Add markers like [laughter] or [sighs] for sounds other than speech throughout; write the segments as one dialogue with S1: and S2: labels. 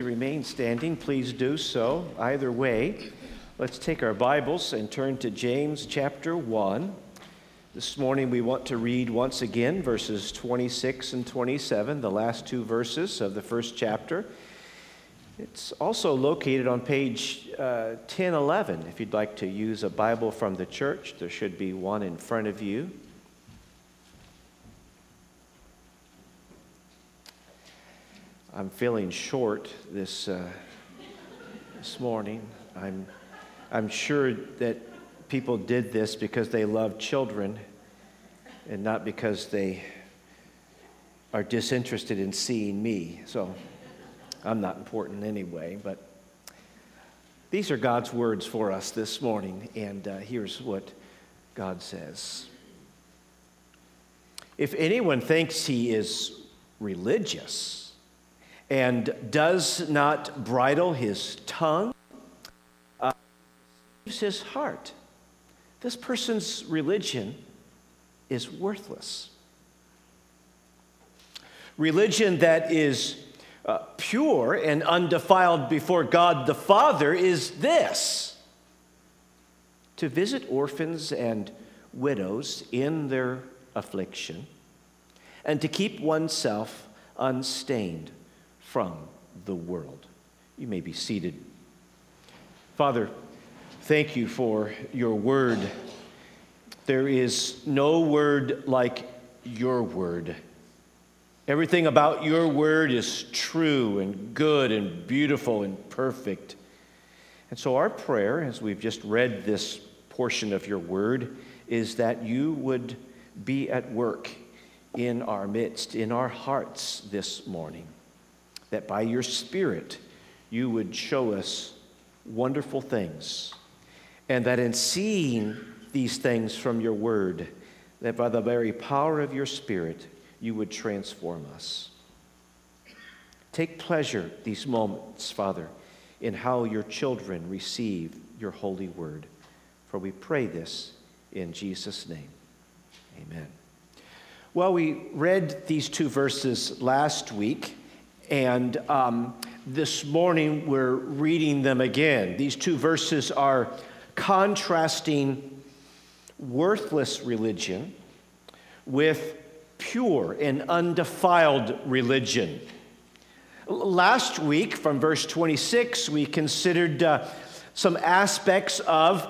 S1: Remain standing, please do so. Either way, let's take our Bibles and turn to James chapter 1. This morning we want to read once again verses 26 and 27, the last two verses of the first chapter. It's also located on page uh, 1011. If you'd like to use a Bible from the church, there should be one in front of you. I'm feeling short this, uh, this morning. I'm, I'm sure that people did this because they love children and not because they are disinterested in seeing me. So I'm not important anyway, but these are God's words for us this morning, and uh, here's what God says. If anyone thinks he is religious, and does not bridle his tongue, uh, his heart. This person's religion is worthless. Religion that is uh, pure and undefiled before God the Father is this to visit orphans and widows in their affliction and to keep oneself unstained from the world. You may be seated. Father, thank you for your word. There is no word like your word. Everything about your word is true and good and beautiful and perfect. And so, our prayer, as we've just read this portion of your word, is that you would be at work in our midst, in our hearts this morning that by your Spirit you would show us wonderful things, and that in seeing these things from your word, that by the very power of your Spirit you would transform us. Take pleasure these moments, Father, in how your children receive your holy word. For we pray this in Jesus' name. Amen. Well, we read these two verses last week. And um, this morning we're reading them again. These two verses are contrasting worthless religion with pure and undefiled religion. Last week, from verse 26, we considered uh, some aspects of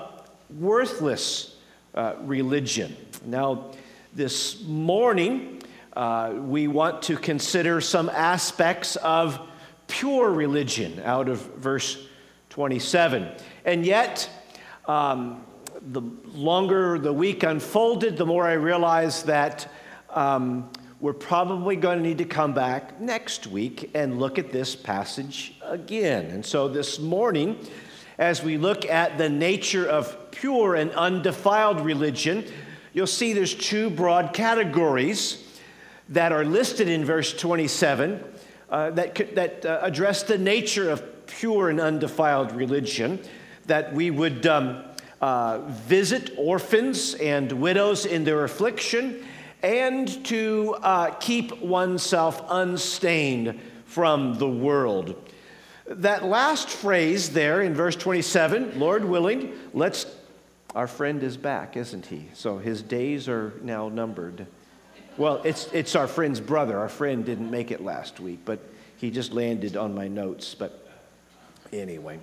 S1: worthless uh, religion. Now, this morning, uh, we want to consider some aspects of pure religion out of verse 27. And yet, um, the longer the week unfolded, the more I realized that um, we're probably going to need to come back next week and look at this passage again. And so this morning, as we look at the nature of pure and undefiled religion, you'll see there's two broad categories that are listed in verse 27 uh, that, that uh, address the nature of pure and undefiled religion, that we would um, uh, visit orphans and widows in their affliction, and to uh, keep oneself unstained from the world. That last phrase there in verse 27, Lord willing, let's, our friend is back, isn't he? So his days are now numbered. Well, it's, it's our friend's brother. Our friend didn't make it last week, but he just landed on my notes. But anyway.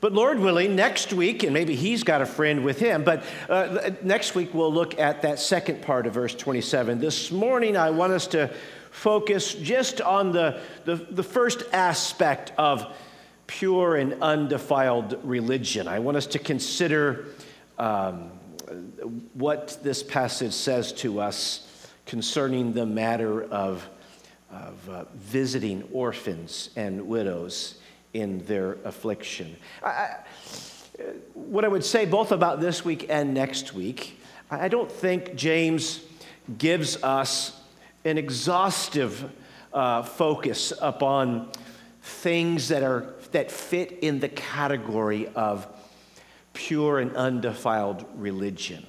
S1: But Lord willing, next week, and maybe he's got a friend with him, but uh, next week we'll look at that second part of verse 27. This morning, I want us to focus just on the, the, the first aspect of pure and undefiled religion. I want us to consider um, what this passage says to us concerning the matter of, of uh, visiting orphans and widows in their affliction. I, what I would say both about this week and next week, I don't think James gives us an exhaustive uh, focus upon things that are that fit in the category of pure and undefiled religion.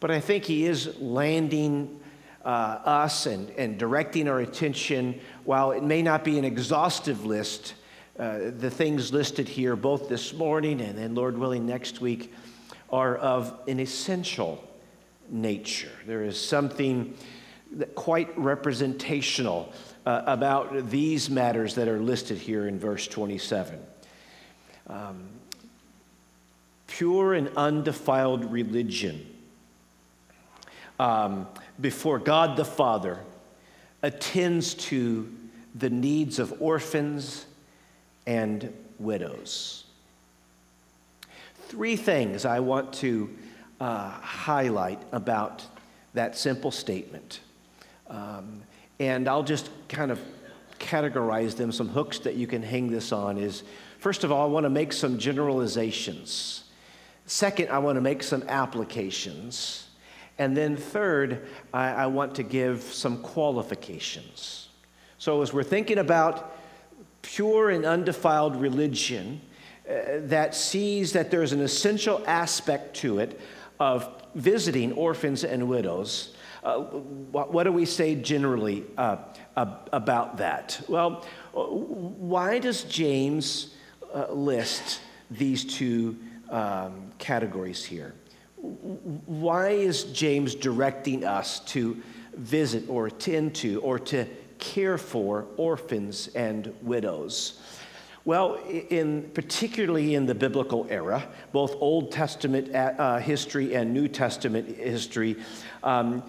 S1: But I think he is landing uh, us and, and directing our attention, while it may not be an exhaustive list, uh, the things listed here, both this morning and then, Lord willing, next week, are of an essential nature. There is something quite representational uh, about these matters that are listed here in verse 27. Um, pure and undefiled religion um, before God the Father attends to the needs of orphans and widows. Three things I want to uh, highlight about that simple statement. Um, and I'll just kind of categorize them. Some hooks that you can hang this on is first of all, I want to make some generalizations. Second, I want to make some applications. And then third, I, I want to give some qualifications. So as we're thinking about pure and undefiled religion uh, that sees that there's an essential aspect to it of visiting orphans and widows. Uh, what, what, do we say generally uh, about that? Well, why does James uh, list these two um, categories here? Why is James directing us to visit or attend to or to care for orphans and widows? Well, in, particularly in the biblical era, both Old Testament uh, history and New Testament history, um,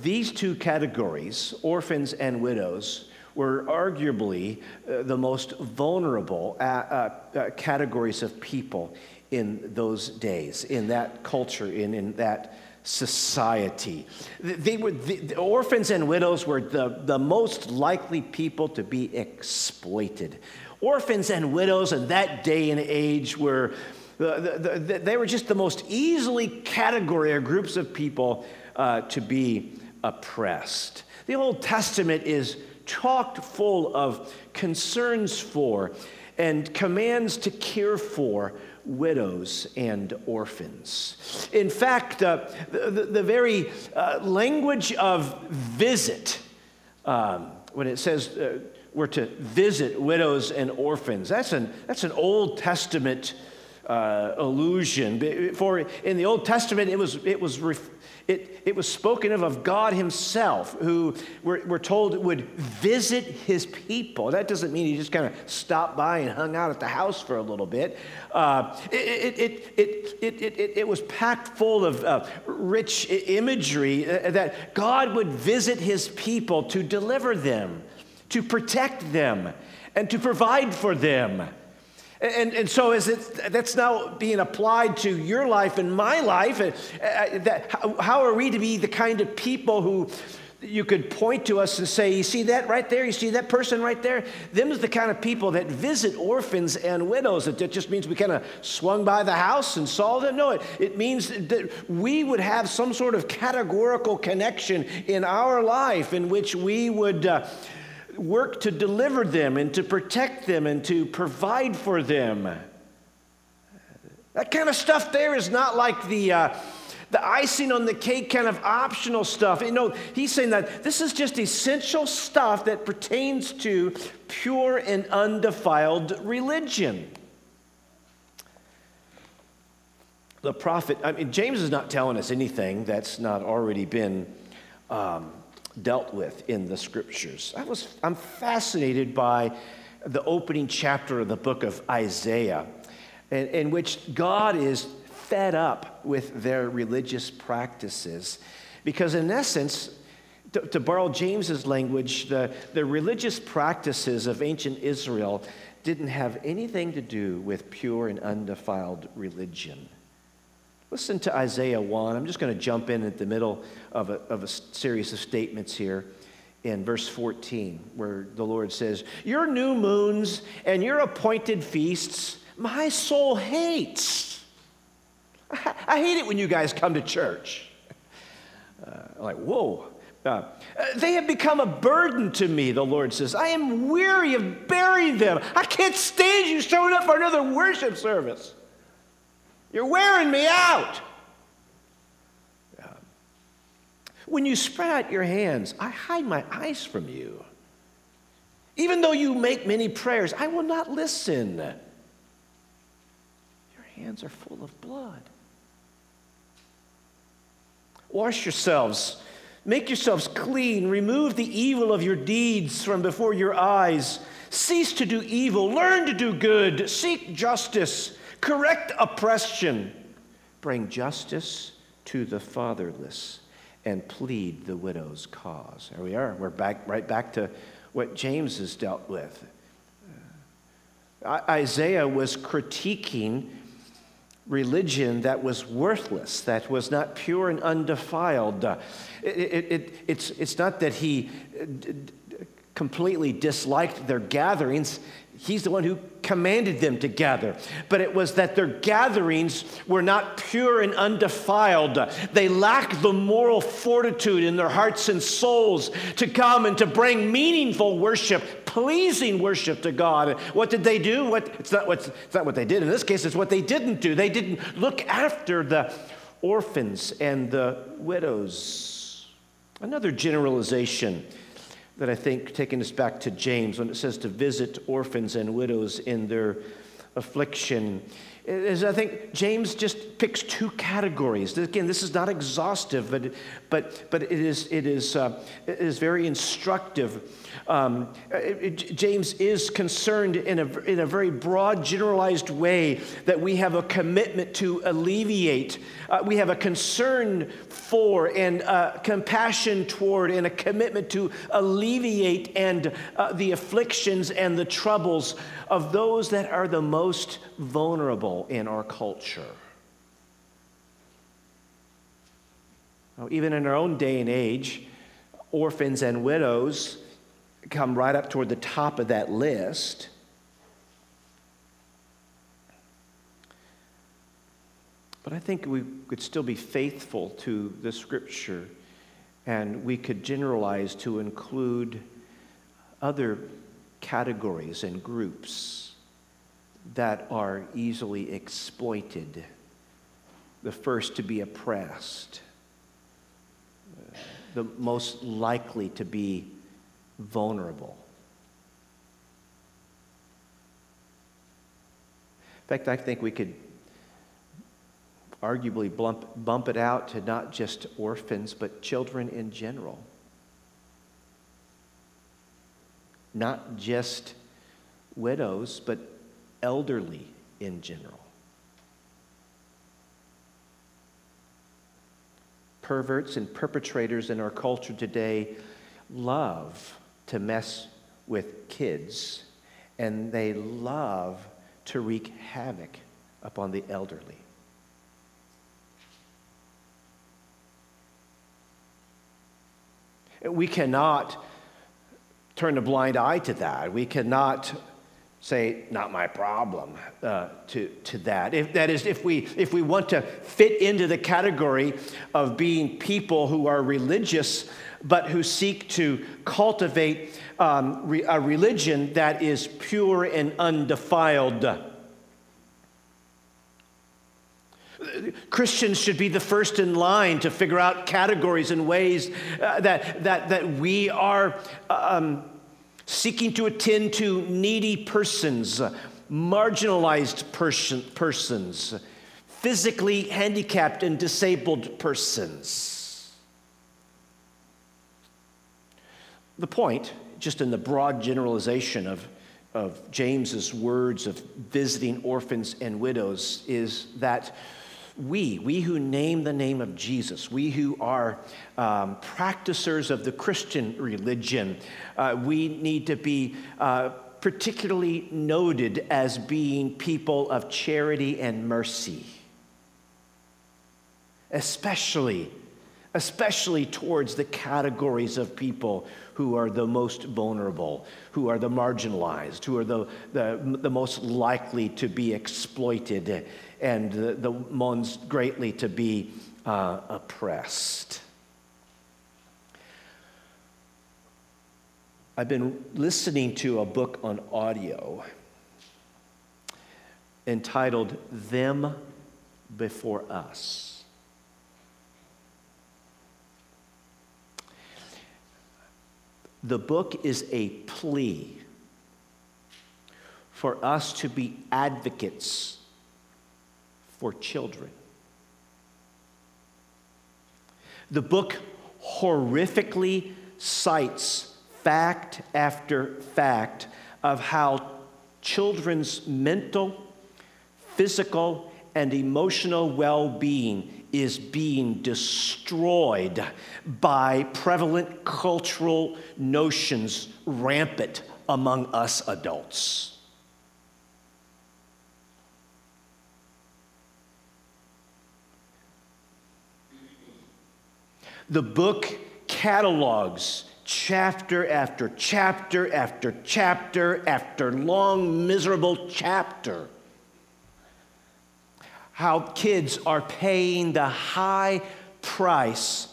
S1: these two categories, orphans and widows, were arguably uh, the most vulnerable uh, uh, uh categories of people in those days, in that culture, in, in that society. They were, the, the orphans and widows were the, the most likely people to be exploited. Orphans and widows in that day and age were, the, the, they were just the most easily category or groups of people uh, to be oppressed. The Old Testament is chocked full of concerns for and commands to care for widows and orphans. In fact, uh, the, the, very uh, language of visit, um, when it says uh, we're to visit widows and orphans, that's an, that's an Old Testament uh, allusion. For in the Old Testament, it was, it was it, it was spoken of of God Himself, who we're, we're told would visit His people. That doesn't mean He just kind of stopped by and hung out at the house for a little bit. Uh, it, it, it, it, it, it, was packed full of uh, rich imagery uh, that God would visit His people to deliver them, to protect them, and to provide for them. And, and so as it, that's now being applied to your life and my life, uh, uh, that, how, are we to be the kind of people who you could point to us and say, You see that right there? You see that person right there? Them is the kind of people that visit orphans and widows. It just means we kind of swung by the house and saw them. No, it, it means that we would have some sort of categorical connection in our life in which we would. Uh, work to deliver them and to protect them and to provide for them. That kind of stuff there is not like the, uh, the icing on the cake kind of optional stuff. You know, he's saying that this is just essential stuff that pertains to pure and undefiled religion. The prophet, I mean, James is not telling us anything that's not already been um, dealt with in the scriptures. I was, I'm fascinated by the opening chapter of the book of Isaiah, in, in which God is fed up with their religious practices. Because, in essence, to, to borrow James's language, the, the religious practices of ancient Israel didn't have anything to do with pure and undefiled religion. Listen to Isaiah 1. I'm just going to jump in at the middle of a, of a series of statements here in verse 14, where the Lord says, Your new moons and your appointed feasts, my soul hates. [laughs] I hate it when you guys come to church. Uh, like, whoa. Uh, they have become a burden to me, the Lord says. I am weary of bearing them. I can't stand you showing up for another worship service. You're wearing me out. When you spread out your hands, I hide my eyes from you. Even though you make many prayers, I will not listen. Your hands are full of blood. Wash yourselves, make yourselves clean, remove the evil of your deeds from before your eyes. Cease to do evil, learn to do good, seek justice, correct oppression, bring justice to the fatherless, and plead the widow's cause. There we are. We're back, right back to what James has dealt with. Isaiah was critiquing religion that was worthless, that was not pure and undefiled. It, it, it, it's, it's not that he completely disliked their gatherings. He's the one who commanded them to gather. But it was that their gatherings were not pure and undefiled. They lacked the moral fortitude in their hearts and souls to come and to bring meaningful worship, pleasing worship to God. What did they do? What, it's, not what, it's not what they did. In this case, it's what they didn't do. They didn't look after the orphans and the widows. Another generalization that I think, taking us back to James, when it says to visit orphans and widows in their affliction, is I think James just picks two categories. Again, this is not exhaustive, but, but, but it, is, it, is, uh, it is very instructive. Um, it, it, James is concerned in a, in a very broad, generalized way that we have a commitment to alleviate. Uh, we have a concern for and uh, compassion toward and a commitment to alleviate and uh, the afflictions and the troubles of those that are the most vulnerable in our culture. Now, even in our own day and age, orphans and widows come right up toward the top of that list. But I think we could still be faithful to the scripture and we could generalize to include other categories and groups that are easily exploited, the first to be oppressed, uh, the most likely to be vulnerable. In fact, I think we could arguably bump, bump it out to not just orphans, but children in general. not just widows, but elderly in general. Perverts and perpetrators in our culture today love to mess with kids, and they love to wreak havoc upon the elderly. We cannot turn a blind eye to that. We cannot say, not my problem, uh, to, to that. If, that is, if we, if we want to fit into the category of being people who are religious, but who seek to cultivate um, re- a religion that is pure and undefiled. Christians should be the first in line to figure out categories and ways uh, that, that, that we are um, seeking to attend to needy persons, marginalized person, persons, physically handicapped and disabled persons. The point, just in the broad generalization of, of James's words of visiting orphans and widows, is that we, we who name the name of Jesus, we who are um, practicers of the Christian religion, uh, we need to be uh, particularly noted as being people of charity and mercy, especially, especially towards the categories of people who are the most vulnerable, who are the marginalized, who are the, the, the most likely to be exploited and the, the ones greatly to be uh, oppressed. I've been listening to a book on audio entitled Them Before Us. The book is a plea for us to be advocates for children. The book horrifically cites fact after fact of how children's mental, physical, and emotional well being is being destroyed by prevalent cultural notions rampant among us adults. The book catalogs chapter after chapter after chapter after long, miserable chapter how kids are paying the high price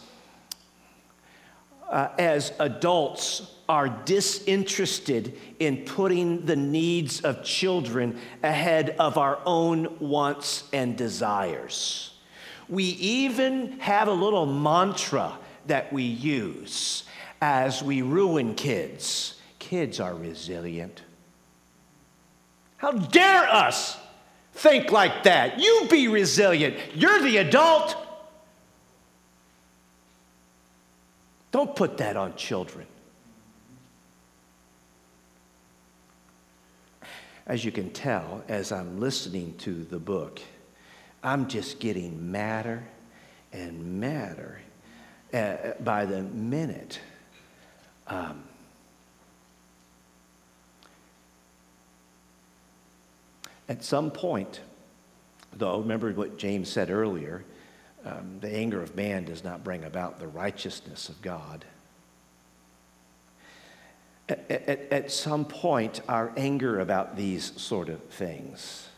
S1: uh, as adults are disinterested in putting the needs of children ahead of our own wants and desires. We even have a little mantra that we use as we ruin kids. Kids are resilient. How dare us think like that? You be resilient. You're the adult. Don't put that on children. As you can tell, as I'm listening to the book, I'm just getting madder and madder uh, by the minute. Um, at some point, though, remember what James said earlier um, the anger of man does not bring about the righteousness of God. At, at, at some point, our anger about these sort of things,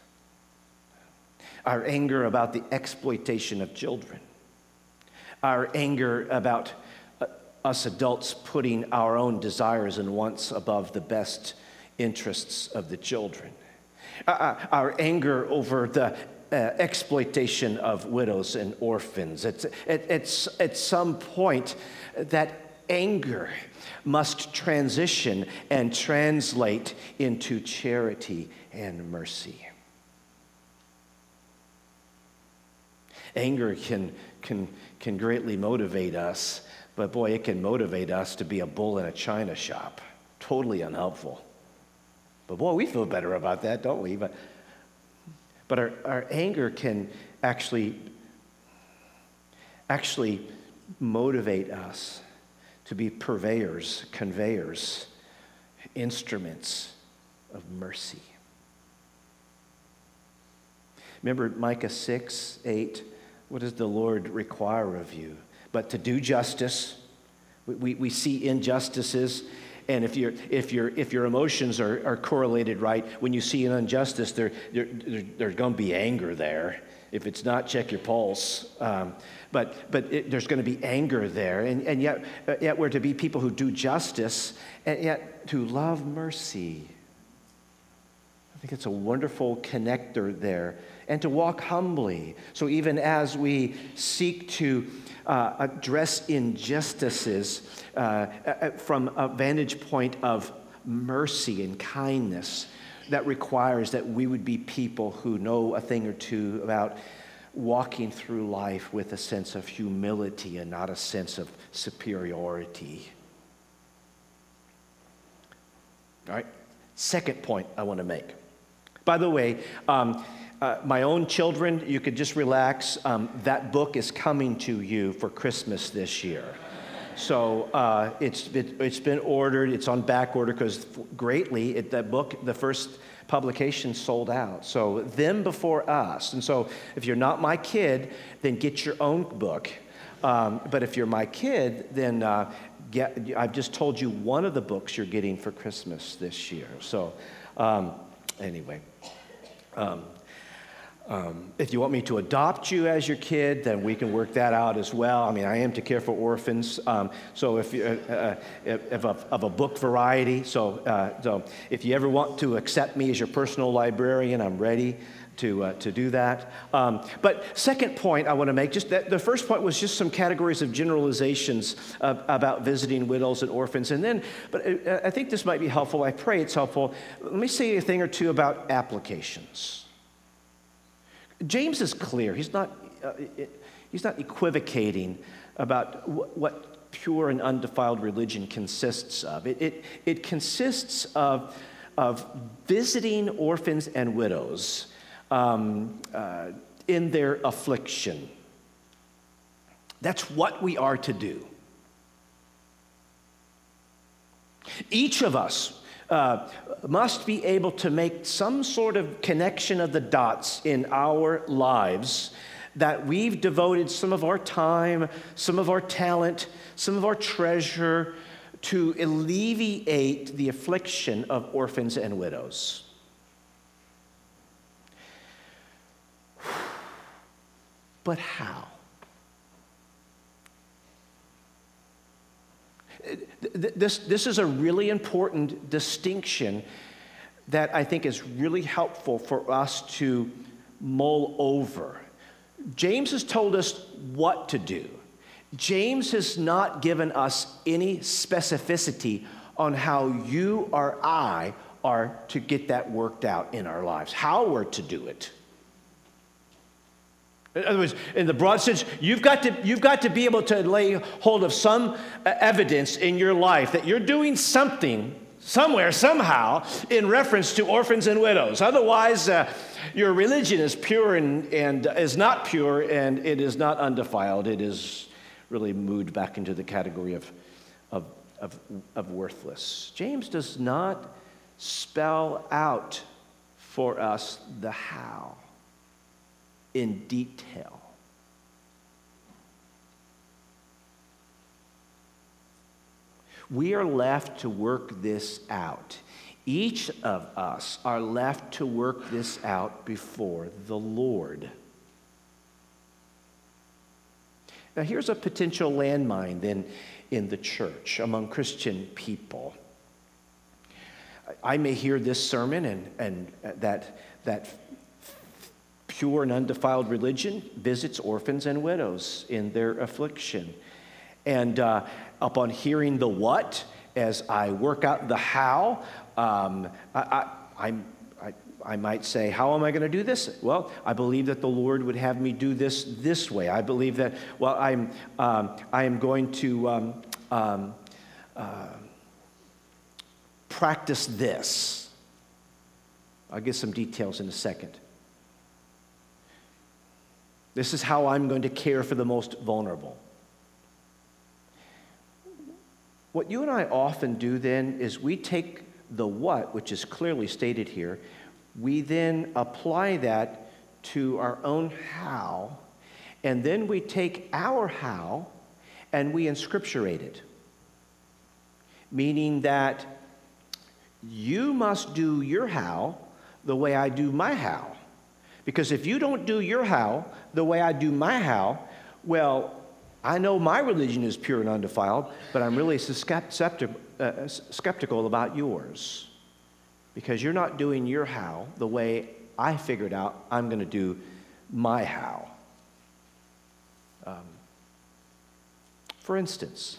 S1: our anger about the exploitation of children, our anger about uh, us adults putting our own desires and wants above the best interests of the children. Uh, uh our anger over the uh, exploitation of widows and orphans. It's, it, it's at some point that anger must transition and translate into charity and mercy. Anger can, can, can greatly motivate us, but boy, it can motivate us to be a bull in a china shop. Totally unhelpful. But boy, we feel better about that, don't we? But, but our, our anger can actually, actually motivate us to be purveyors, conveyors, instruments of mercy. Remember Micah 6, 8? What does the Lord require of you? But to do justice. We, we, we see injustices and if, you if, you if your emotions are, are correlated right, when you see an injustice, there, there, there, there's going to be anger there. If it's not, check your pulse. Um, but but it, there's going to be anger there. And, and yet, uh, yet we're to be people who do justice and yet to love mercy. I think it's a wonderful connector there. And to walk humbly. So even as we seek to uh, address injustices uh, uh, from a vantage point of mercy and kindness that requires that we would be people who know a thing or two about walking through life with a sense of humility and not a sense of superiority. All right, second point I want to make. By the way, um, uh, my own children, you could just relax. Um, that book is coming to you for Christmas this year. So uh, it's, it, has been ordered, it's on back order because greatly, it, that book, the first publication sold out. So them before us. And so if you're not my kid, then get your own book. Um, but if you're my kid, then uh, get, I've just told you one of the books you're getting for Christmas this year. So um, anyway. Um, Um, if you want me to adopt you as your kid, then we can work that out as well. I mean, I am to care for orphans. Um, so if, you, uh, uh, if of, of, a book variety, so, uh, so if you ever want to accept me as your personal librarian, I'm ready to, uh, to do that. Um, but second point I want to make, just that the first point was just some categories of generalizations about visiting widows and orphans. And then, but uh, I think this might be helpful. I pray it's helpful. Let me say a thing or two about applications. James is clear. He's not, uh, he's not equivocating about what, what, pure and undefiled religion consists of. It, it, it consists of, of visiting orphans and widows um, uh, in their affliction. That's what we are to do. Each of us uh, must be able to make some sort of connection of the dots in our lives that we've devoted some of our time, some of our talent, some of our treasure to alleviate the affliction of orphans and widows. [sighs] But how? This, this is a really important distinction that I think is really helpful for us to mull over. James has told us what to do. James has not given us any specificity on how you or I are to get that worked out in our lives, how we're to do it. In other words, in the broad sense, you've got, to, you've got to be able to lay hold of some uh, evidence in your life that you're doing something somewhere, somehow, in reference to orphans and widows. Otherwise, uh, your religion is pure and, and is not pure and it is not undefiled. It is really moved back into the category of, of, of, of worthless. James does not spell out for us the how in detail. We are left to work this out. Each of us are left to work this out before the Lord. Now, here's a potential landmine then in the church among Christian people. I may hear this sermon and, and that, that pure and undefiled religion visits orphans and widows in their affliction. And uh, upon hearing the what, as I work out the how, um, I, I, I, I, might say, How am I going to do this? Well, I believe that the Lord would have me do this this way. I believe that, well, I'm, um, I am going to um, um uh, practice this. I'll give some details in a second. This is how I'm going to care for the most vulnerable. What you and I often do then is we take the what, which is clearly stated here, we then apply that to our own how, and then we take our how and we inscripturate it. Meaning that you must do your how the way I do my how. Because if you don't do your how the way I do my how, well, I know my religion is pure and undefiled, but I'm really uh, skeptical about yours. Because you're not doing your how the way I figured out I'm going to do my how. Um, for instance,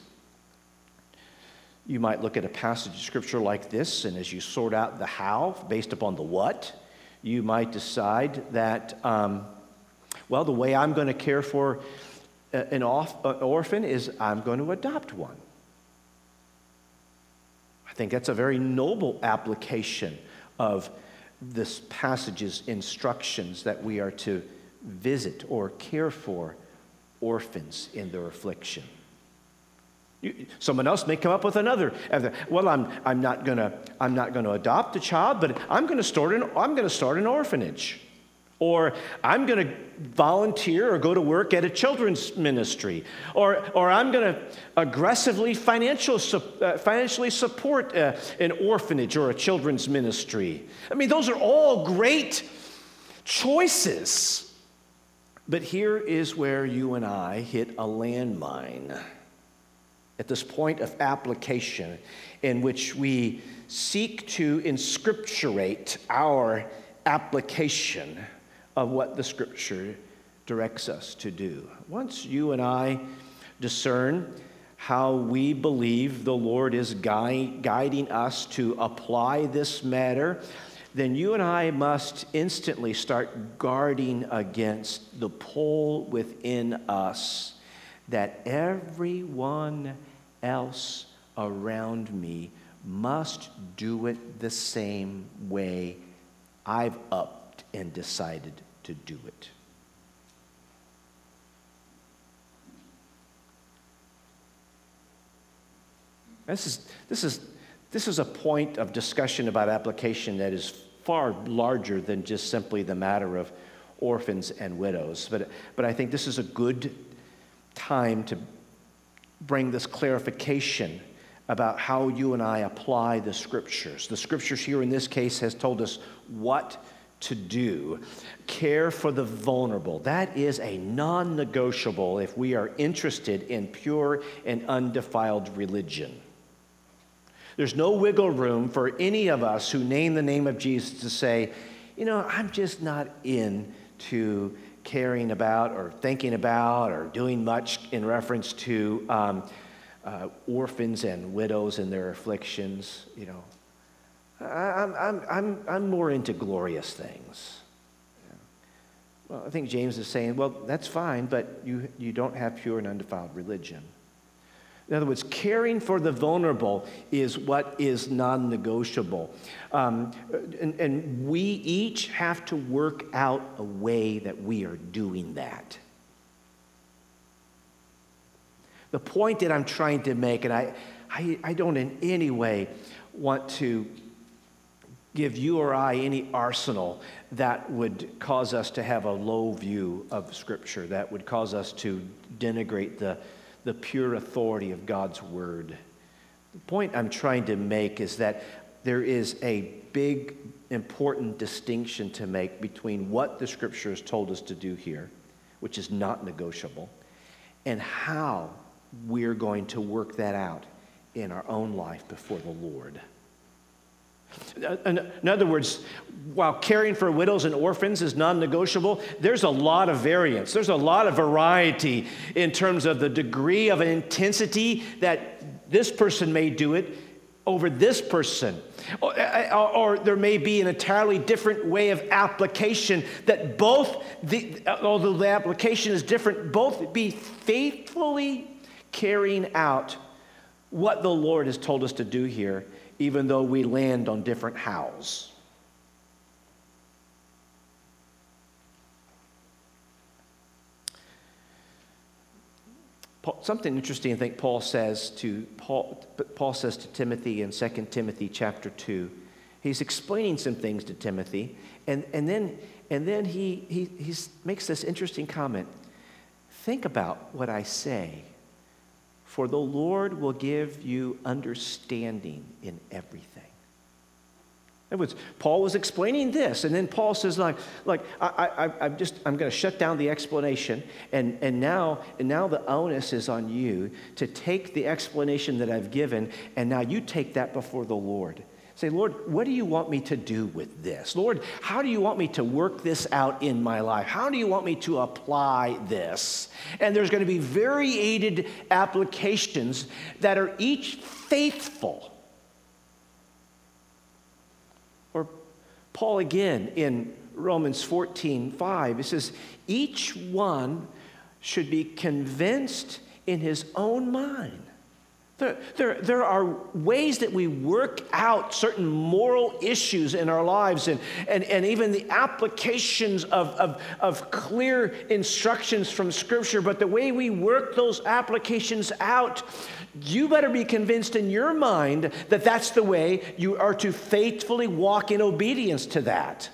S1: you might look at a passage of scripture like this, and as you sort out the how based upon the what, you might decide that, um, well, the way I'm going to care for uh, an, off, an orphan is I'm going to adopt one. I think that's a very noble application of this passage's instructions that we are to visit or care for orphans in their affliction. Someone else may come up with another. Uh, well, I'm, I'm not going to adopt a child, but I'm going to start an orphanage, or I'm going to volunteer or go to work at a children's ministry, or or I'm going to aggressively financial, uh, financially support uh, an orphanage or a children's ministry. I mean, those are all great choices. But here is where you and I hit a landmine at this point of application in which we seek to inscripturate our application of what the scripture directs us to do. Once you and I discern how we believe the Lord is guide, guiding us to apply this matter, then you and I must instantly start guarding against the pull within us that everyone else around me must do it the same way I've upped and decided to do it. This is, this, is, this is a point of discussion about application that is far larger than just simply the matter of orphans and widows. But, but I think this is a good time to bring this clarification about how you and I apply the scriptures. The scriptures here in this case has told us what to do. Care for the vulnerable. That is a non negotiable if we are interested in pure and undefiled religion. There's no wiggle room for any of us who name the name of Jesus to say, you know, I'm just not into caring about or thinking about or doing much in reference to um, uh, orphans and widows and their afflictions. You know, I'm, I'm, I'm, I'm more into glorious things. Well, I think James is saying, well, that's fine, but you, you don't have pure and undefiled religion. In other words, caring for the vulnerable is what is non negotiable. Um, and, and we each have to work out a way that we are doing that. The point that I'm trying to make, and I, I, I don't in any way want to give you or I any arsenal that would cause us to have a low view of Scripture, that would cause us to denigrate the the pure authority of God's word. The point I'm trying to make is that there is a big, important distinction to make between what the scripture has told us to do here, which is not negotiable, and how we're going to work that out in our own life before the Lord. Uh, in other words, while caring for widows and orphans is non negotiable, there's a lot of variance. There's a lot of variety in terms of the degree of intensity that this person may do it over this person. Or, uh, uh, or, there may be an entirely different way of application that both, the, although the application is different, both be faithfully carrying out what the Lord has told us to do here even though we land on different hows. something interesting I think Paul says to Paul, Paul says to Timothy in 2 Timothy chapter 2. He's explaining some things to Timothy, and, and then, and then he, he he's, makes this interesting comment. Think about what I say for the Lord will give you understanding in everything. In words, Paul was explaining this, and then Paul says, like, like I, I, I'm just, I'm going to shut down the explanation, and, and, now, and now the onus is on you to take the explanation that I've given, and now you take that before the Lord. Say, Lord, what do you want me to do with this? Lord, how do you want me to work this out in my life? How do you want me to apply this? And there's going to be variated applications that are each faithful. Or Paul again in Romans 14 5, it says, each one should be convinced in his own mind there, there, there are ways that we work out certain moral issues in our lives and, and, and even the applications of, of, of clear instructions from Scripture. But the way we work those applications out, you better be convinced in your mind that that's the way you are to faithfully walk in obedience to that.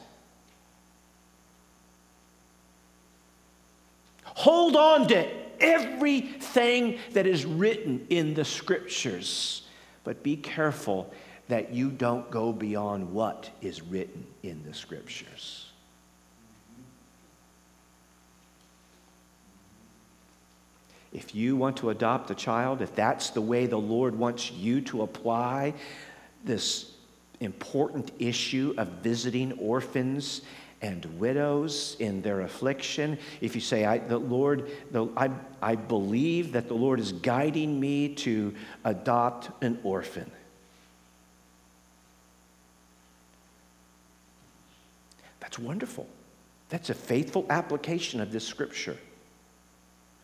S1: Hold on to everything that is written in the scriptures. But be careful that you don't go beyond what is written in the scriptures. If you want to adopt a child, if that's the way the Lord wants you to apply this important issue of visiting orphans and widows in their affliction, if you say, I, the Lord, the, I, I believe that the Lord is guiding me to adopt an orphan. That's wonderful. That's a faithful application of this scripture.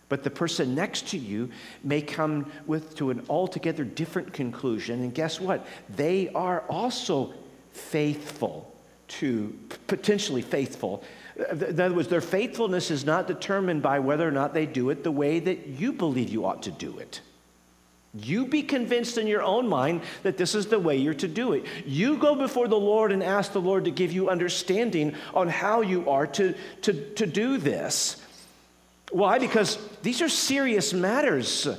S1: But the person next to you may come with to an altogether different conclusion. And guess what? They are also faithful to, potentially faithful. Uh, in other words, their faithfulness is not determined by whether or not they do it the way that you believe you ought to do it. You be convinced in your own mind that this is the way you're to do it. You go before the Lord and ask the Lord to give you understanding on how you are to, to, to do this. Why? Because these are serious matters. Uh,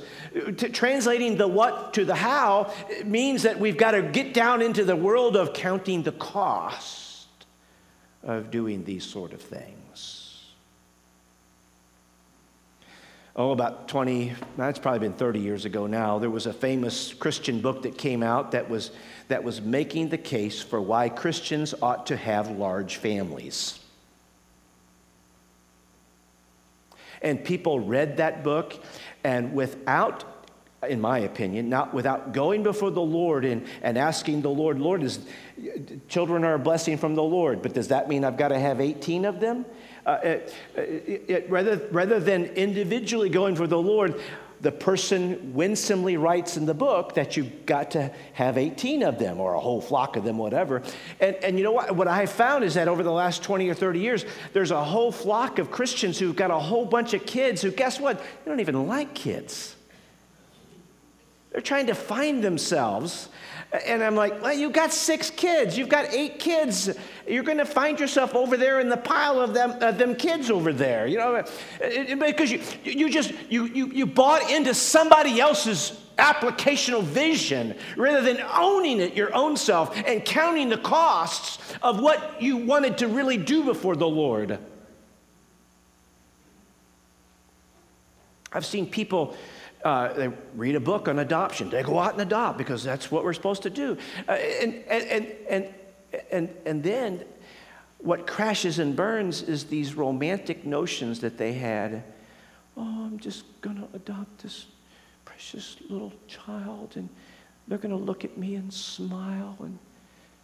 S1: translating the what to the how means that we've got to get down into the world of counting the cost of doing these sort of things. Oh, about 20, that's probably been 30 years ago now, there was a famous Christian book that came out that was, that was making the case for why Christians ought to have large families. And people read that book, and without, in my opinion, not without going before the Lord and, and asking the Lord, Lord, is, children are a blessing from the Lord, but does that mean I've got to have 18 of them? Uh, it, it, it, rather, rather than individually going for the Lord, the person winsomely writes in the book that you've got to have 18 of them or a whole flock of them, whatever. And, and you know what? What I have found is that over the last 20 or 30 years, there's a whole flock of Christians who've got a whole bunch of kids who, guess what? They don't even like kids. They're trying to find themselves and I'm like, well, you've got six kids. You've got eight kids. You're going to find yourself over there in the pile of them, uh, them kids over there. You know, because you, you just, you, you, you bought into somebody else's applicational vision rather than owning it your own self and counting the costs of what you wanted to really do before the Lord. I've seen people uh, they read a book on adoption. They go out and adopt because that's what we're supposed to do. Uh, and, and, and, and, and then what crashes and burns is these romantic notions that they had. Oh, I'm just going to adopt this precious little child, and they're going to look at me and smile and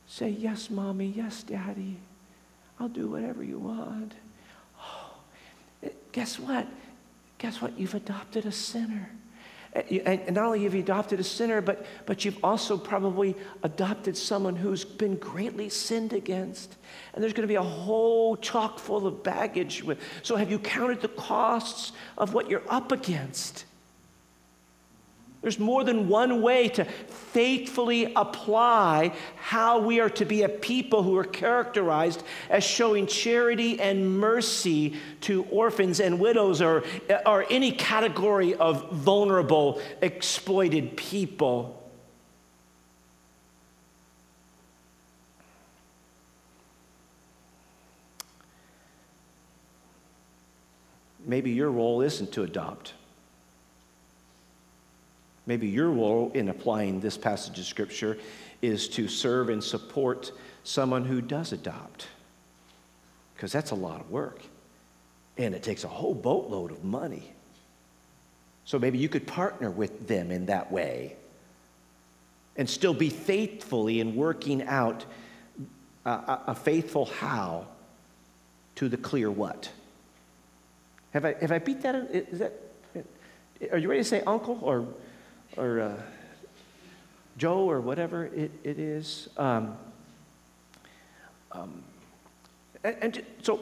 S1: say, Yes, mommy, yes, daddy, I'll do whatever you want. Oh, guess what? Guess what? You've adopted a sinner. And not only have you adopted a sinner, but, but you've also probably adopted someone who's been greatly sinned against. And there's going to be a whole chock full of baggage. With, so have you counted the costs of what you're up against? There's more than one way to faithfully apply how we are to be a people who are characterized as showing charity and mercy to orphans and widows or, or any category of vulnerable, exploited people. Maybe your role isn't to adopt. Maybe your role in applying this passage of Scripture is to serve and support someone who does adopt, because that's a lot of work. And it takes a whole boatload of money. So maybe you could partner with them in that way and still be faithfully in working out a, a faithful how to the clear what. Have I, have I beat that? Is that? Are you ready to say uncle or or uh, Joe or whatever it, it is. Um, um, and, and, so,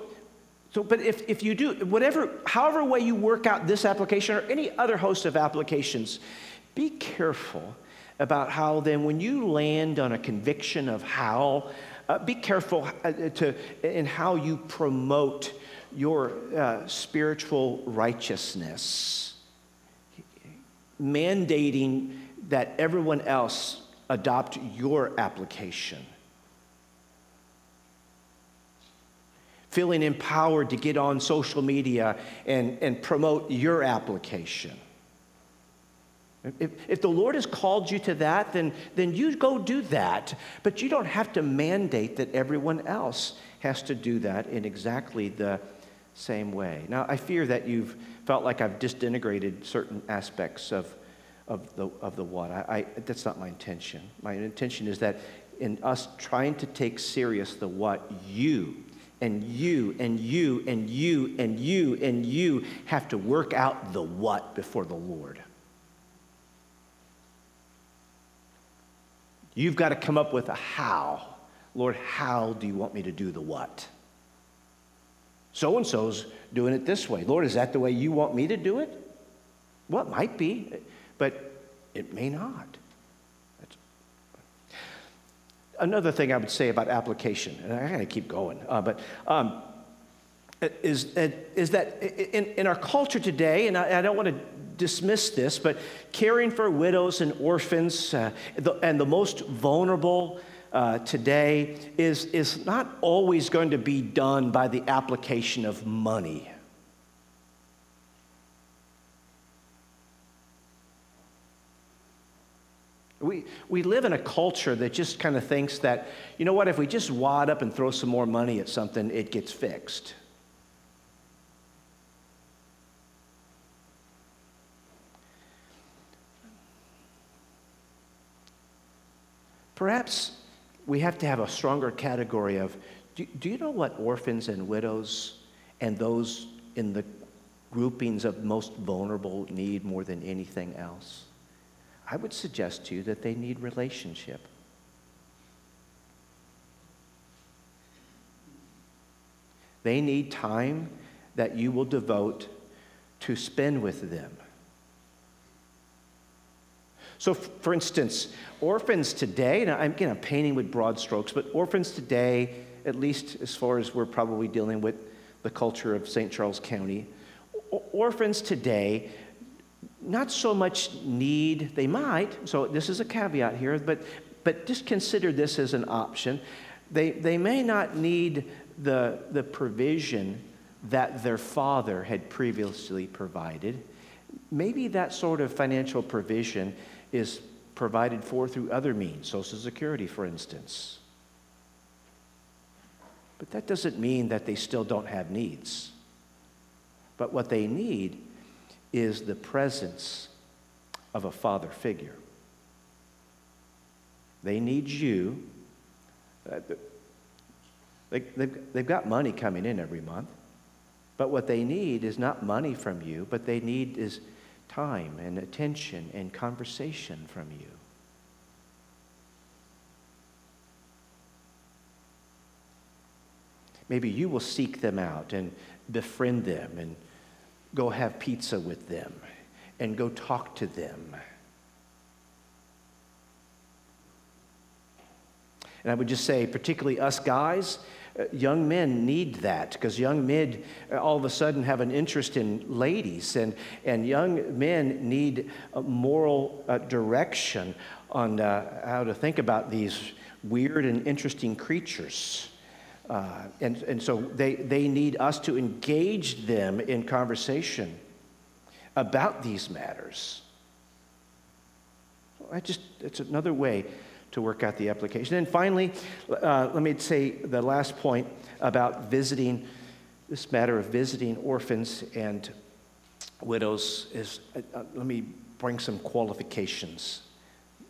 S1: so, but if, if you do, whatever, however way you work out this application or any other host of applications, be careful about how then when you land on a conviction of how, uh, be careful uh, to, in how you promote your uh, spiritual righteousness mandating that everyone else adopt your application. Feeling empowered to get on social media and, and promote your application. If, if the Lord has called you to that, then, then you go do that. But you don't have to mandate that everyone else has to do that in exactly the same way. Now, I fear that you've felt like I've disintegrated certain aspects of, of, the, of the what. I, I, that's not my intention. My intention is that in us trying to take serious the what, you and you and you and you and you and you have to work out the what before the Lord. You've got to come up with a how. Lord, how do you want me to do the what? So and so's doing it this way. Lord, is that the way you want me to do it? Well, it might be, but it may not. Another thing I would say about application, and I gotta keep going, uh, but um, is, is that in, in our culture today, and I, I don't want to dismiss this, but caring for widows and orphans uh, the, and the most vulnerable uh, today is, is not always going to be done by the application of money. We, we live in a culture that just kind of thinks that, you know what, if we just wad up and throw some more money at something, it gets fixed. Perhaps we have to have a stronger category of do, do you know what orphans and widows and those in the groupings of most vulnerable need more than anything else? I would suggest to you that they need relationship. They need time that you will devote to spend with them. So, for instance, orphans today, and I'm, again, I'm painting with broad strokes, but orphans today, at least as far as we're probably dealing with the culture of St. Charles County, orphans today not so much need, they might, so this is a caveat here, but, but just consider this as an option. They, they may not need the, the provision that their father had previously provided. Maybe that sort of financial provision is provided for through other means, Social Security, for instance. But that doesn't mean that they still don't have needs. But what they need is the presence of a father figure. They need you. Uh, they, they've, they've got money coming in every month. But what they need is not money from you, but they need is time and attention and conversation from you. Maybe you will seek them out and befriend them and go have pizza with them and go talk to them. And I would just say, particularly us guys, young men need that because young men uh, all of a sudden have an interest in ladies, and, and young men need moral uh, direction on uh, how to think about these weird and interesting creatures. Uh, and, and so they, they need us to engage them in conversation about these matters. I just, it's another way to work out the application. And finally, uh, let me say the last point about visiting this matter of visiting orphans and widows is uh, uh, let me bring some qualifications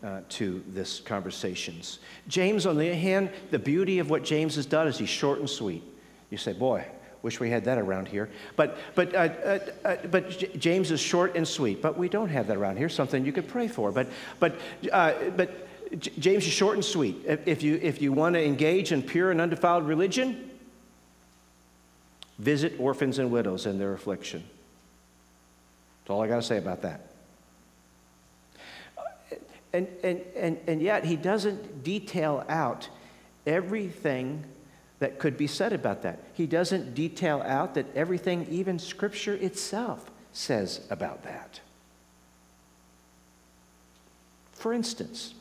S1: uh, to this conversations. James, on the other hand, the beauty of what James has done is he's short and sweet. You say, boy, wish we had that around here. But, but, uh, uh, uh, but James is short and sweet, but we don't have that around here, something you could pray for. But, but, uh, but James is short and sweet. If you, if you want to engage in pure and undefiled religion, visit orphans and widows in their affliction. That's all I got to say about that. Uh, and, and, and, and yet, he doesn't detail out everything that could be said about that. He doesn't detail out that everything, even Scripture itself, says about that. For instance,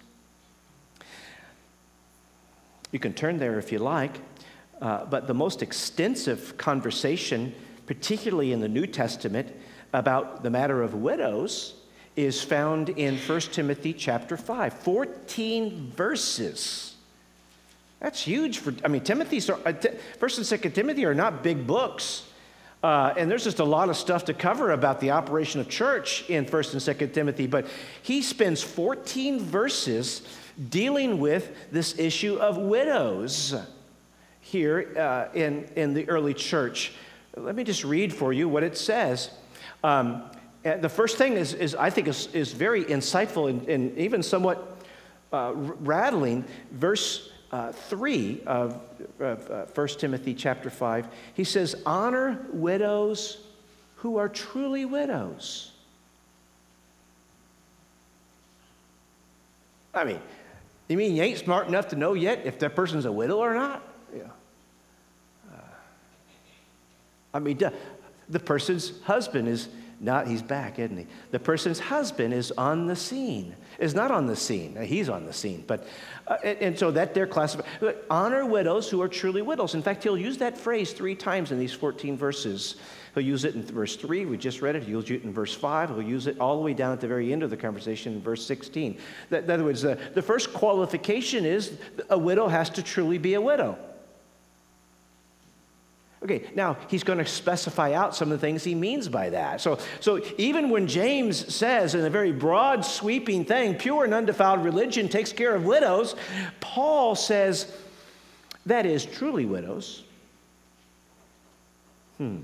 S1: you can turn there if you like. Uh, but the most extensive conversation, particularly in the New Testament, about the matter of widows is found in 1 Timothy chapter 5. 14 verses. That's huge for, I mean, Timothy's, uh, First and Second Timothy are not big books. Uh, and there's just a lot of stuff to cover about the operation of church in 1st and 2nd Timothy, but he spends 14 verses dealing with this issue of widows here uh, in, in the early church. Let me just read for you what it says. Um, the first thing is, is I think, is, is very insightful and, and even somewhat uh, rattling. Verse uh, 3 of, of uh, 1 Timothy chapter 5, he says, Honor widows who are truly widows. I mean, you mean you ain't smart enough to know yet if that person's a widow or not? Yeah. I mean, the person's husband is not, he's back, isn't he? The person's husband is on the scene, is not on the scene. He's on the scene. But, uh, and, and, so that they're classified. Honor widows who are truly widows. In fact, he'll use that phrase three times in these 14 verses. He'll use it in verse 3, we just read it. He'll use it in verse 5. He'll use it all the way down at the very end of the conversation in verse 16. in other words, the first qualification is a widow has to truly be a widow. Okay, now he's going to specify out some of the things he means by that. So, so even when James says in a very broad, sweeping thing, pure and undefiled religion takes care of widows, Paul says that is truly widows. Hmm.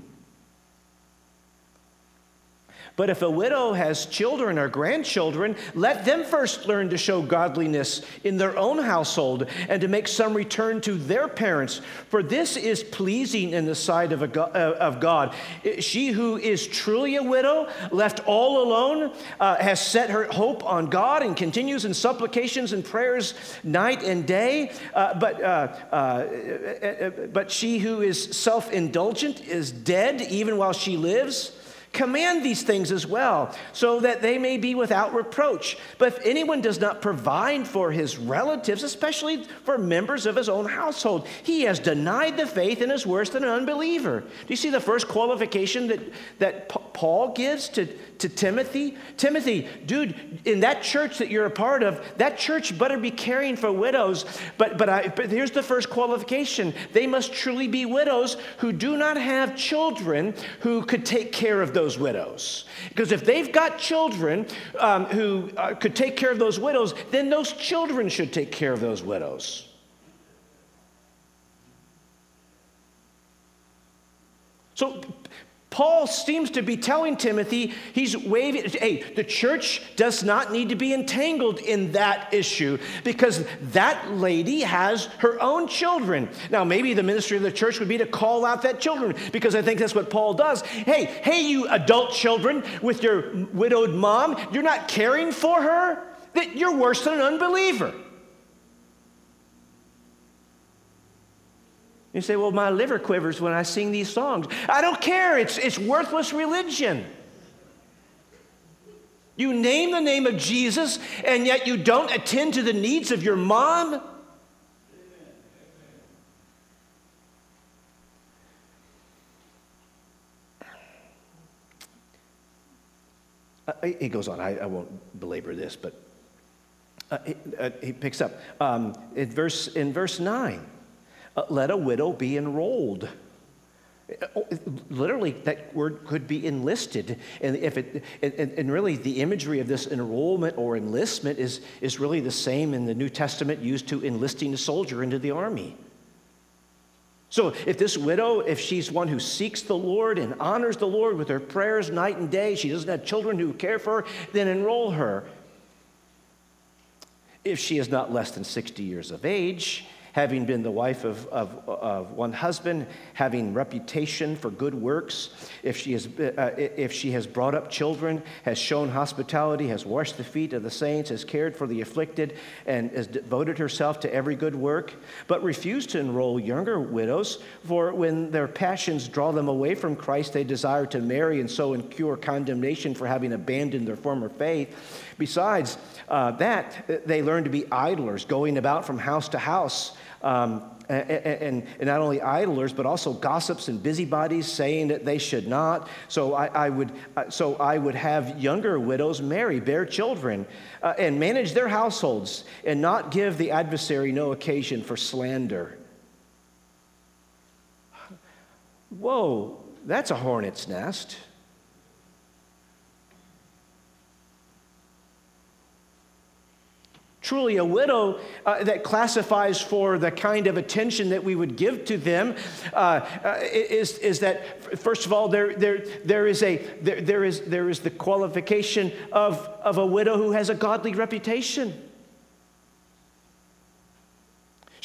S1: But if a widow has children or grandchildren, let them first learn to show godliness in their own household and to make some return to their parents, for this is pleasing in the sight of, God, uh, of God. She who is truly a widow, left all alone, uh, has set her hope on God and continues in supplications and prayers night and day. Uh, but, uh, uh, uh, but she who is self indulgent is dead even while she lives. Command these things as well, so that they may be without reproach. But if anyone does not provide for his relatives, especially for members of his own household, he has denied the faith and is worse than an unbeliever. Do you see the first qualification that, that Paul gives to, to Timothy? Timothy, dude, in that church that you're a part of, that church better be caring for widows. But, but, I, but here's the first qualification they must truly be widows who do not have children who could take care of those widows. Because if they've got children um, who uh, could take care of those widows, then those children should take care of those widows. So Paul seems to be telling Timothy, he's waving, hey, the church does not need to be entangled in that issue because that lady has her own children. Now, maybe the ministry of the church would be to call out that children because I think that's what Paul does. Hey, hey, you adult children with your widowed mom, you're not caring for her? That you're worse than an unbeliever. You say, well, my liver quivers when I sing these songs. I don't care, it's, it's worthless religion. You name the name of Jesus, and yet you don't attend to the needs of your mom? Uh, he goes on, I, I, won't belabor this, but uh, he, uh, he, picks up um, in, verse, in verse 9 uh, Uh, let a widow be enrolled. Oh, literally, that word could be enlisted. And, if it, and, and really, the imagery of this enrollment or enlistment is, is really the same in the New Testament used to enlisting a soldier into the army. So, if this widow, if she's one who seeks the Lord and honors the Lord with her prayers night and day, she doesn't have children who care for her, then enroll her. If she is not less than 60 years of age, having been the wife of, of, of one husband, having reputation for good works, if she, has, uh, if she has brought up children, has shown hospitality, has washed the feet of the saints, has cared for the afflicted, and has devoted herself to every good work, but refused to enroll younger widows, for when their passions draw them away from Christ, they desire to marry and so incur condemnation for having abandoned their former faith. Besides uh, that, they learn to be idlers, going about from house to house um, and, and, and, not only idlers, but also gossips and busybodies saying that they should not. So I, I would, uh, so I would have younger widows marry, bear children, uh, and manage their households, and not give the adversary no occasion for slander. Whoa, that's a hornet's nest. Truly, a widow uh, that classifies for the kind of attention that we would give to them uh, uh, is, is that, first of all, there, there, there, is a, there, there, is, there is the qualification of, of a widow who has a godly reputation.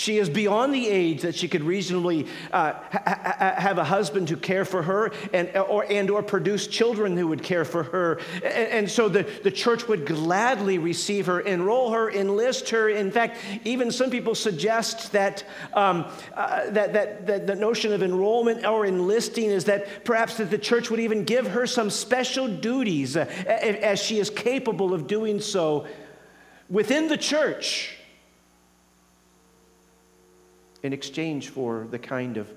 S1: She is beyond the age that she could reasonably uh, ha- have a husband to care for her and or, and or produce children who would care for her. And, and so the, the church would gladly receive her, enroll her, enlist her. In fact, even some people suggest that, um, uh, that, that, that the notion of enrollment or enlisting is that perhaps that the church would even give her some special duties uh, as she is capable of doing so within the church in exchange for the kind of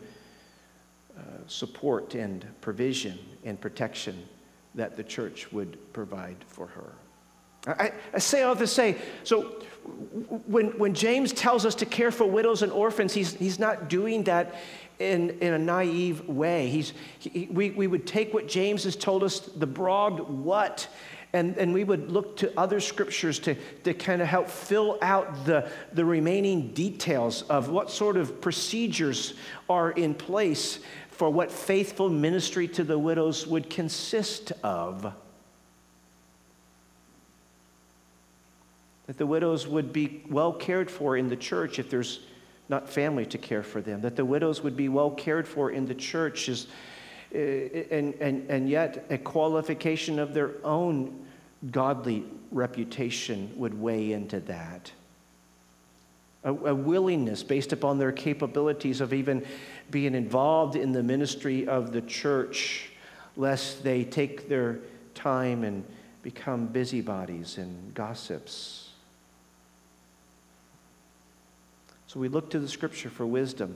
S1: uh, support and provision and protection that the church would provide for her. I, I, say all this say, so when, when James tells us to care for widows and orphans, he's, he's not doing that in, in a naive way. He's, he, we, we would take what James has told us, the broad what, and, and we would look to other scriptures to, to kind of help fill out the, the remaining details of what sort of procedures are in place for what faithful ministry to the widows would consist of. That the widows would be well cared for in the church if there's not family to care for them. That the widows would be well cared for in the church is, Eh, and, and, and yet a qualification of their own godly reputation would weigh into that. A, a, willingness based upon their capabilities of even being involved in the ministry of the church, lest they take their time and become busybodies and gossips. So we look to the scripture for wisdom.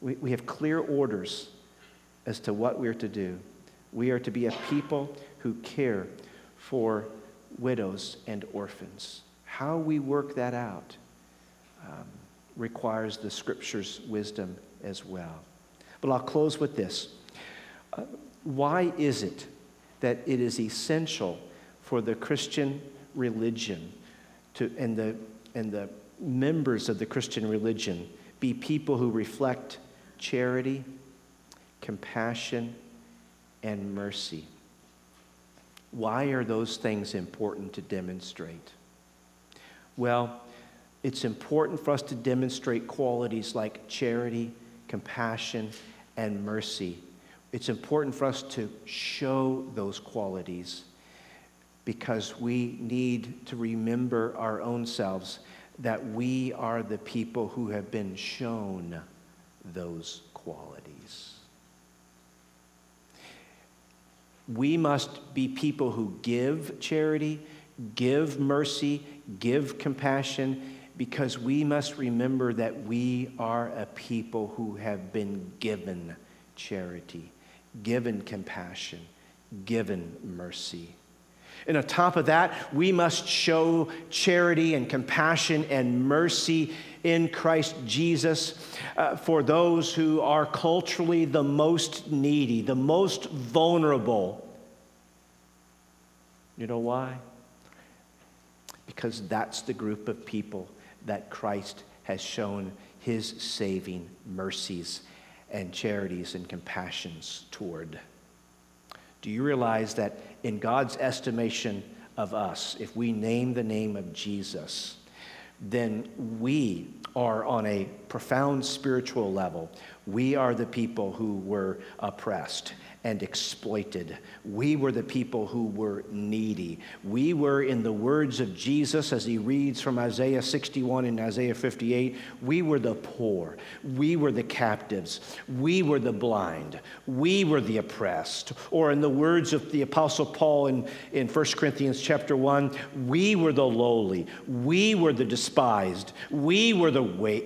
S1: We, we have clear orders as to what we are to do. We are to be a people who care for widows and orphans. How we work that out um, requires the scripture's wisdom as well. But I'll close with this. Uh, why is it that it is essential for the Christian religion to, and, the, and the members of the Christian religion be people who reflect charity, compassion, and mercy? Why are those things important to demonstrate? Well, it's important for us to demonstrate qualities like charity, compassion, and mercy. It's important for us to show those qualities because we need to remember our own selves that we are the people who have been shown those qualities. We must be people who give charity, give mercy, give compassion, because we must remember that we are a people who have been given charity, given compassion, given mercy. And on top of that, we must show charity and compassion and mercy in Christ Jesus uh, for those who are culturally the most needy, the most vulnerable. You know why? Because that's the group of people that Christ has shown his saving mercies and charities and compassions toward. Do you realize that in God's estimation of us, if we name the name of Jesus, then we are on a profound spiritual level. We are the people who were oppressed and exploited. We were the people who were needy. We were, in the words of Jesus as he reads from Isaiah 61 and Isaiah 58, we were the poor. We were the captives. We were the blind. We were the oppressed. Or, in the words of the Apostle Paul in, in 1 Corinthians chapter 1, we were the lowly. We were the despised. We were the the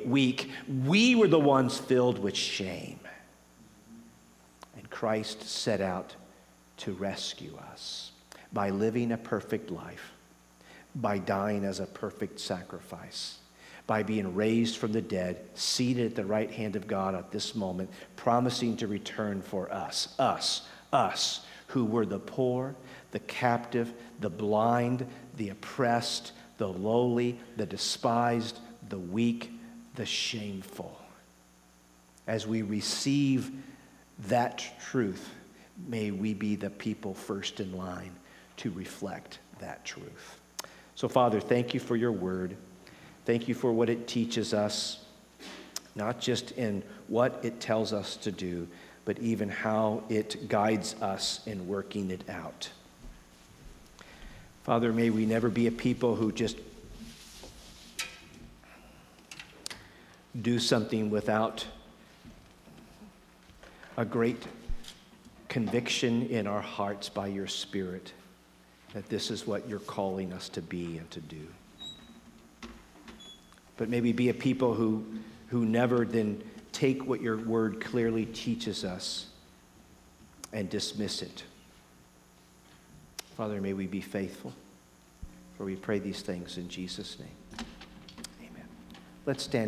S1: weak. We were the ones filled with shame. Christ set out to rescue us by living a perfect life, by dying as a perfect sacrifice, by being raised from the dead, seated at the right hand of God at this moment, promising to return for us, us, us, who were the poor, the captive, the blind, the oppressed, the lowly, the despised, the weak, the shameful. As we receive that truth, may we be the people first in line to reflect that truth. So, Father, thank you for your word. Thank you for what it teaches us, not just in what it tells us to do, but even how it guides us in working it out. Father, may we never be a people who just do something without a great conviction in our hearts by your Spirit that this is what you're calling us to be and to do. But maybe be a people who, who never then take what your word clearly teaches us and dismiss it. Father, may we be faithful. For we pray these things in Jesus' name. Amen. Let's stand.